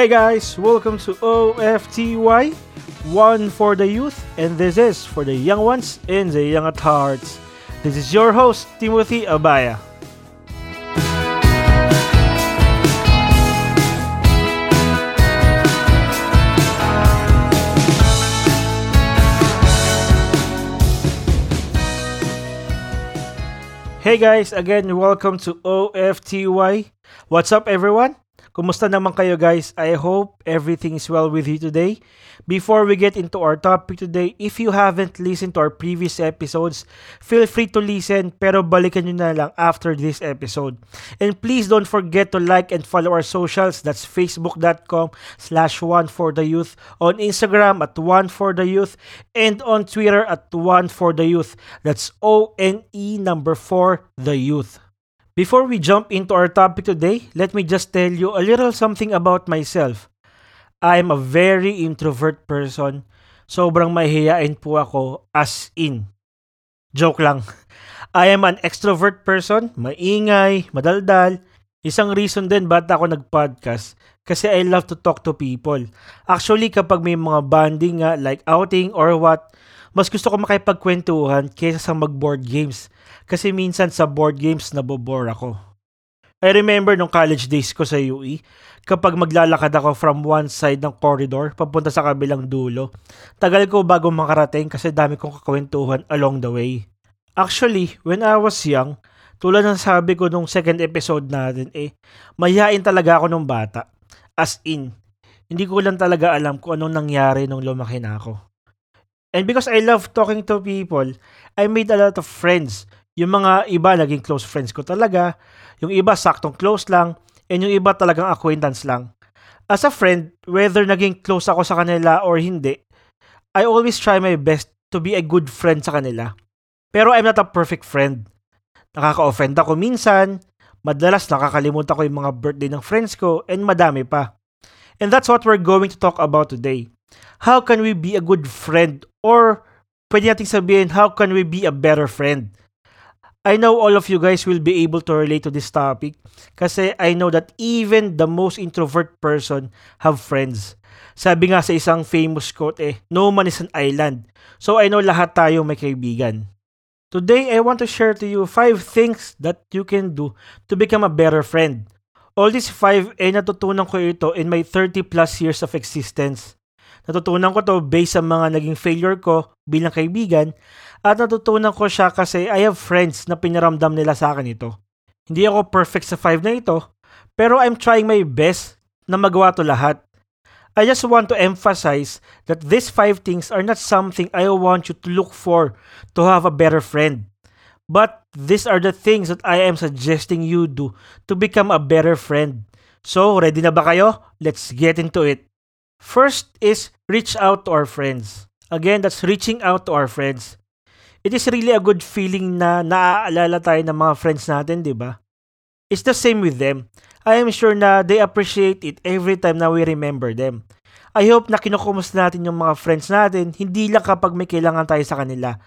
Hey guys, welcome to OFTY, one for the youth, and this is for the young ones and the young at hearts. This is your host, Timothy Abaya. Hey guys, again, welcome to OFTY. What's up everyone? Kumusta naman kayo guys? I hope everything is well with you today. Before we get into our topic today, if you haven't listened to our previous episodes, feel free to listen pero balikan nyo na lang after this episode. And please don't forget to like and follow our socials. That's facebook.com slash one for the youth, on Instagram at one for the youth, and on Twitter at one for the youth. That's O-N-E number 4 the youth. Before we jump into our topic today, let me just tell you a little something about myself. I am a very introvert person. Sobrang mahihayain po ako as in. Joke lang. I am an extrovert person, maingay, madaldal. Isang reason din ba't ako nag-podcast kasi I love to talk to people. Actually, kapag may mga bonding nga, like outing or what, mas gusto ko makipagkwentuhan kaysa sa mag-board games. Kasi minsan sa board games nabobore ako. I remember nung college days ko sa UE, kapag maglalakad ako from one side ng corridor papunta sa kabilang dulo, tagal ko bago makarating kasi dami kong kakwentuhan along the way. Actually, when I was young, tulad ng sabi ko nung second episode natin eh, mayain talaga ako nung bata. As in, hindi ko lang talaga alam kung anong nangyari nung lumaki na ako. And because I love talking to people, I made a lot of friends yung mga iba naging close friends ko talaga, yung iba saktong close lang, and yung iba talagang acquaintance lang. As a friend, whether naging close ako sa kanila or hindi, I always try my best to be a good friend sa kanila. Pero I'm not a perfect friend. Nakaka-offend ako minsan, madalas nakakalimutan ko yung mga birthday ng friends ko, and madami pa. And that's what we're going to talk about today. How can we be a good friend? Or pwede nating sabihin, how can we be a better friend? I know all of you guys will be able to relate to this topic kasi I know that even the most introvert person have friends. Sabi nga sa isang famous quote eh, no man is an island. So I know lahat tayo may kaibigan. Today, I want to share to you five things that you can do to become a better friend. All these five ay eh, natutunan ko ito in my 30 plus years of existence. Natutunan ko to based sa mga naging failure ko bilang kaibigan at natutunan ko siya kasi I have friends na pinaramdam nila sa akin ito. Hindi ako perfect sa 5 na ito, pero I'm trying my best na magawa to lahat. I just want to emphasize that these 5 things are not something I want you to look for to have a better friend. But these are the things that I am suggesting you do to become a better friend. So, ready na ba kayo? Let's get into it. First is reach out to our friends. Again, that's reaching out to our friends it is really a good feeling na naaalala tayo ng mga friends natin, di ba? It's the same with them. I am sure na they appreciate it every time na we remember them. I hope na kinukumusta natin yung mga friends natin, hindi lang kapag may kailangan tayo sa kanila.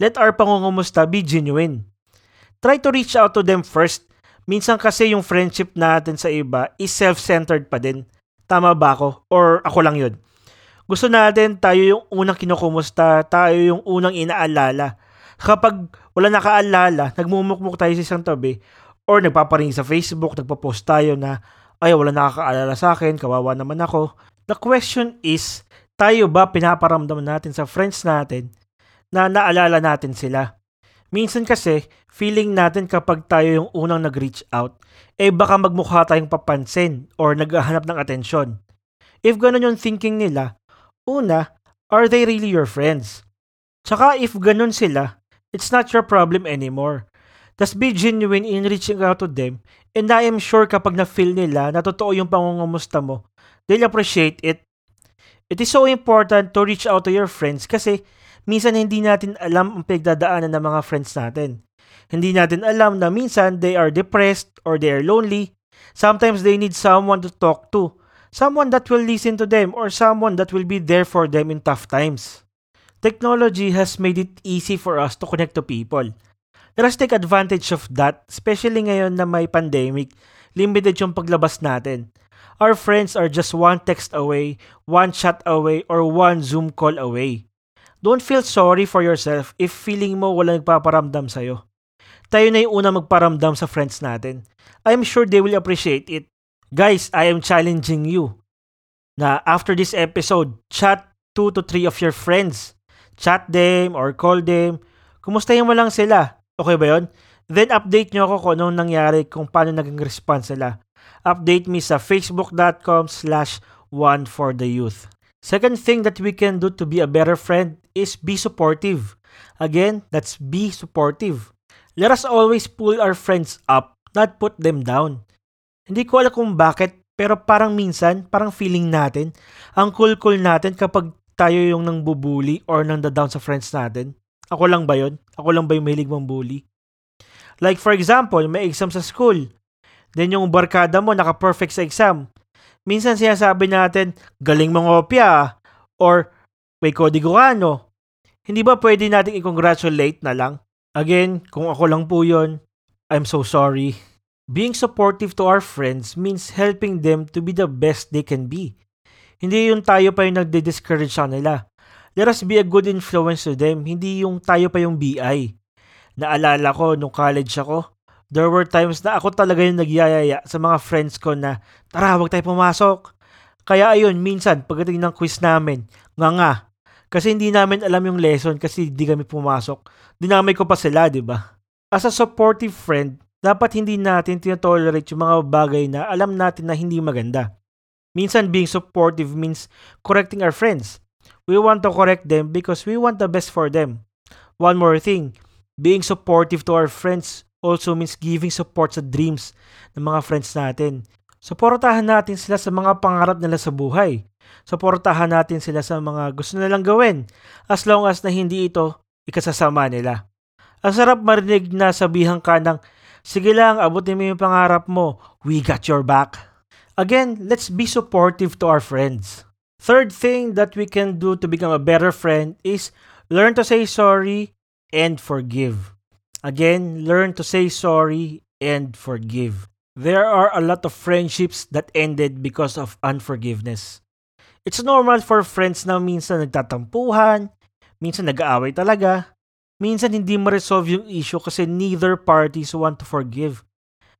Let our pangungumusta be genuine. Try to reach out to them first. Minsan kasi yung friendship natin sa iba is self-centered pa din. Tama ba ako? Or ako lang yun? Gusto natin tayo yung unang kinukumusta, tayo yung unang inaalala. Kapag wala nakaalala, nagmumukmuk tayo sa isang tabi, or nagpaparing sa Facebook, nagpo-post tayo na, ay, wala nakakaalala sa akin, kawawa naman ako. The question is, tayo ba pinaparamdam natin sa friends natin na naalala natin sila? Minsan kasi, feeling natin kapag tayo yung unang nag-reach out, eh baka magmukha tayong papansin or naghahanap ng atensyon. If ganun yung thinking nila, Una, are they really your friends? Tsaka if ganun sila, it's not your problem anymore. Just be genuine in reaching out to them and I am sure kapag na-feel nila na totoo yung pangungumusta mo, they'll appreciate it. It is so important to reach out to your friends kasi minsan hindi natin alam ang pinagdadaanan ng mga friends natin. Hindi natin alam na minsan they are depressed or they are lonely. Sometimes they need someone to talk to someone that will listen to them or someone that will be there for them in tough times. Technology has made it easy for us to connect to people. Let us take advantage of that, especially ngayon na may pandemic, limited yung paglabas natin. Our friends are just one text away, one chat away, or one Zoom call away. Don't feel sorry for yourself if feeling mo walang nagpaparamdam sa'yo. Tayo na yung una magparamdam sa friends natin. I'm sure they will appreciate it. Guys, I am challenging you na after this episode, chat 2 to 3 of your friends. Chat them or call them. Kumustahin mo lang sila. Okay ba yon? Then update nyo ako kung anong nangyari, kung paano naging response nila. Update me sa facebook.com slash one for the youth. Second thing that we can do to be a better friend is be supportive. Again, that's be supportive. Let us always pull our friends up, not put them down. Hindi ko alam kung bakit, pero parang minsan, parang feeling natin, ang cool-cool natin kapag tayo yung nang bubuli or nang down sa friends natin. Ako lang ba yon? Ako lang ba yung mahilig mong bully? Like for example, may exam sa school. Then yung barkada mo naka-perfect sa exam. Minsan sinasabi natin, galing mong opya or may kodigo ka no. Hindi ba pwede nating i-congratulate na lang? Again, kung ako lang po yon, I'm so sorry. Being supportive to our friends means helping them to be the best they can be. Hindi yung tayo pa yung nagde-discourage sa nila. Let us be a good influence to them, hindi yung tayo pa yung BI. Naalala ko nung college ako, there were times na ako talaga yung nagyayaya sa mga friends ko na, tara, wag tayo pumasok. Kaya ayun, minsan, pagdating ng quiz namin, nga nga, kasi hindi namin alam yung lesson kasi hindi kami pumasok. Dinamay ko pa sila, di ba? As a supportive friend, dapat hindi natin tinotolerate yung mga bagay na alam natin na hindi maganda. Minsan being supportive means correcting our friends. We want to correct them because we want the best for them. One more thing, being supportive to our friends also means giving support sa dreams ng mga friends natin. Suportahan natin sila sa mga pangarap nila sa buhay. Suportahan natin sila sa mga gusto nilang gawin as long as na hindi ito ikasasama nila. Ang sarap marinig na sabihan ka ng Sige lang, abutin mo yung pangarap mo. We got your back. Again, let's be supportive to our friends. Third thing that we can do to become a better friend is learn to say sorry and forgive. Again, learn to say sorry and forgive. There are a lot of friendships that ended because of unforgiveness. It's normal for friends na minsan nagtatampuhan, minsan nag-aaway talaga, minsan hindi ma-resolve yung issue kasi neither parties want to forgive.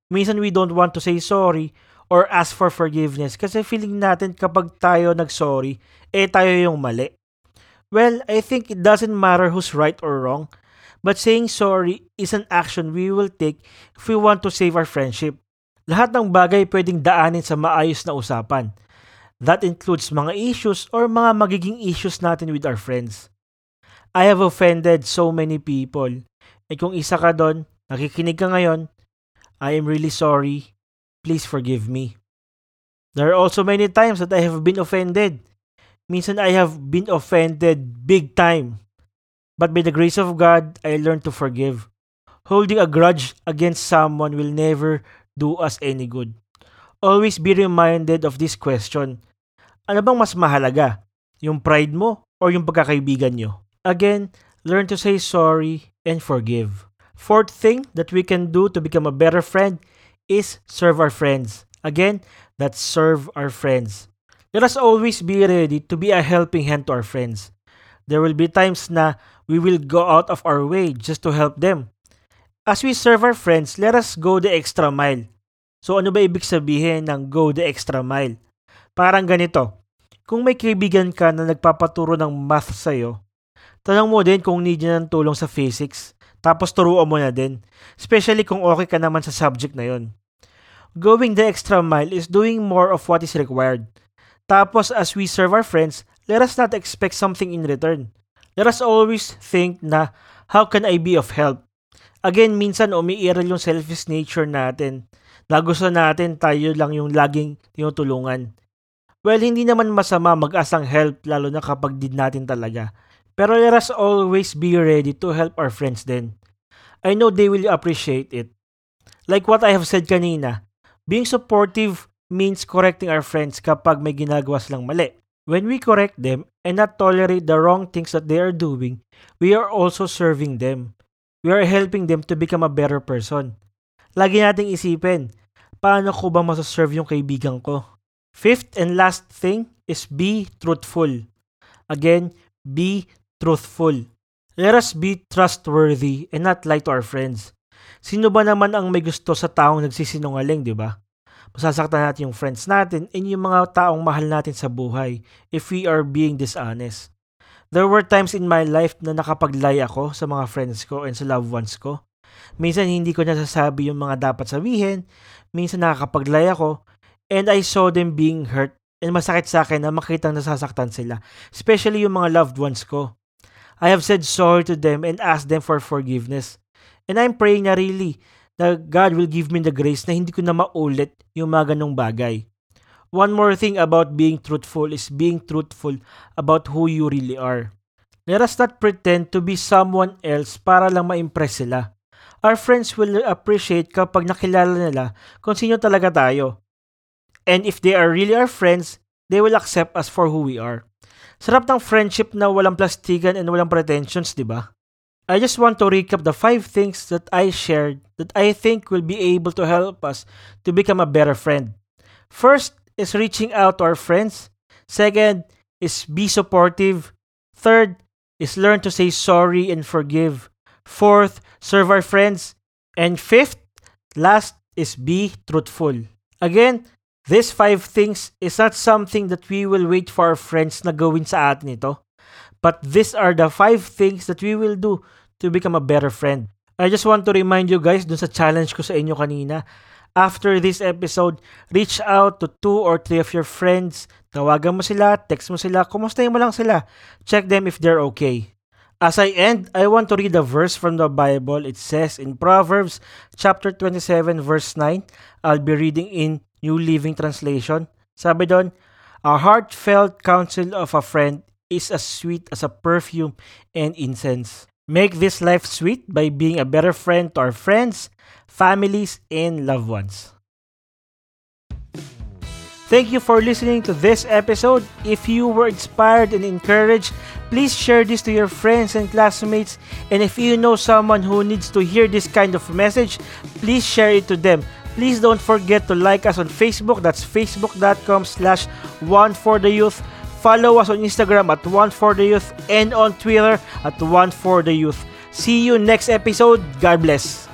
Minsan we don't want to say sorry or ask for forgiveness kasi feeling natin kapag tayo nag-sorry, eh tayo yung mali. Well, I think it doesn't matter who's right or wrong, but saying sorry is an action we will take if we want to save our friendship. Lahat ng bagay pwedeng daanin sa maayos na usapan. That includes mga issues or mga magiging issues natin with our friends. I have offended so many people. At kung isa ka doon, nakikinig ka ngayon, I am really sorry. Please forgive me. There are also many times that I have been offended. Minsan I have been offended big time. But by the grace of God, I learned to forgive. Holding a grudge against someone will never do us any good. Always be reminded of this question. Ano bang mas mahalaga? Yung pride mo or yung pagkakaibigan nyo? Again, learn to say sorry and forgive. Fourth thing that we can do to become a better friend is serve our friends. Again, that's serve our friends. Let us always be ready to be a helping hand to our friends. There will be times na we will go out of our way just to help them. As we serve our friends, let us go the extra mile. So ano ba ibig sabihin ng go the extra mile? Parang ganito. Kung may kaibigan ka na nagpapaturo ng math sa'yo, Tanong mo din kung need niya ng tulong sa physics. Tapos turuan mo na din. Especially kung okay ka naman sa subject na yon. Going the extra mile is doing more of what is required. Tapos as we serve our friends, let us not expect something in return. Let us always think na, how can I be of help? Again, minsan umiiral yung selfish nature natin na gusto natin tayo lang yung laging tinutulungan. Well, hindi naman masama mag-asang help lalo na kapag din natin talaga. Pero let us always be ready to help our friends then. I know they will appreciate it. Like what I have said kanina, being supportive means correcting our friends kapag may ginagawa silang mali. When we correct them and not tolerate the wrong things that they are doing, we are also serving them. We are helping them to become a better person. Lagi nating isipin, paano ko ba masaserve yung kaibigan ko? Fifth and last thing is be truthful. Again, be truthful. Let us be trustworthy and not lie to our friends. Sino ba naman ang may gusto sa taong nagsisinungaling, di ba? Masasaktan natin yung friends natin and yung mga taong mahal natin sa buhay if we are being dishonest. There were times in my life na nakapag-lie ako sa mga friends ko and sa loved ones ko. Minsan hindi ko nasasabi yung mga dapat sabihin, minsan nakakapag-lie ako, and I saw them being hurt and masakit sa akin na makitang nasasaktan sila, especially yung mga loved ones ko. I have said sorry to them and asked them for forgiveness. And I'm praying na really na God will give me the grace na hindi ko na maulit yung mga ganong bagay. One more thing about being truthful is being truthful about who you really are. Let us not pretend to be someone else para lang ma-impress sila. Our friends will appreciate kapag nakilala nila kung sino talaga tayo. And if they are really our friends, they will accept us for who we are. Sarap ng friendship na walang plastikan and walang pretensions, di ba? I just want to recap the five things that I shared that I think will be able to help us to become a better friend. First, is reaching out to our friends. Second is be supportive. Third is learn to say sorry and forgive. Fourth, serve our friends. And fifth, last is be truthful. Again, these five things is not something that we will wait for our friends na gawin sa atin ito. But these are the five things that we will do to become a better friend. I just want to remind you guys dun sa challenge ko sa inyo kanina After this episode, reach out to two or three of your friends. Tawagan mo sila, text mo sila, kumustahin mo lang sila. Check them if they're okay. As I end, I want to read a verse from the Bible. It says in Proverbs chapter 27 verse 9, I'll be reading in New Living Translation. Sabi doon, A heartfelt counsel of a friend is as sweet as a perfume and incense. Make this life sweet by being a better friend to our friends, families, and loved ones. Thank you for listening to this episode. If you were inspired and encouraged, please share this to your friends and classmates. And if you know someone who needs to hear this kind of message, please share it to them. Please don't forget to like us on Facebook. That's facebook.com slash one for the youth. Follow us on Instagram at one for the youth and on Twitter at one for the youth. See you next episode. God bless.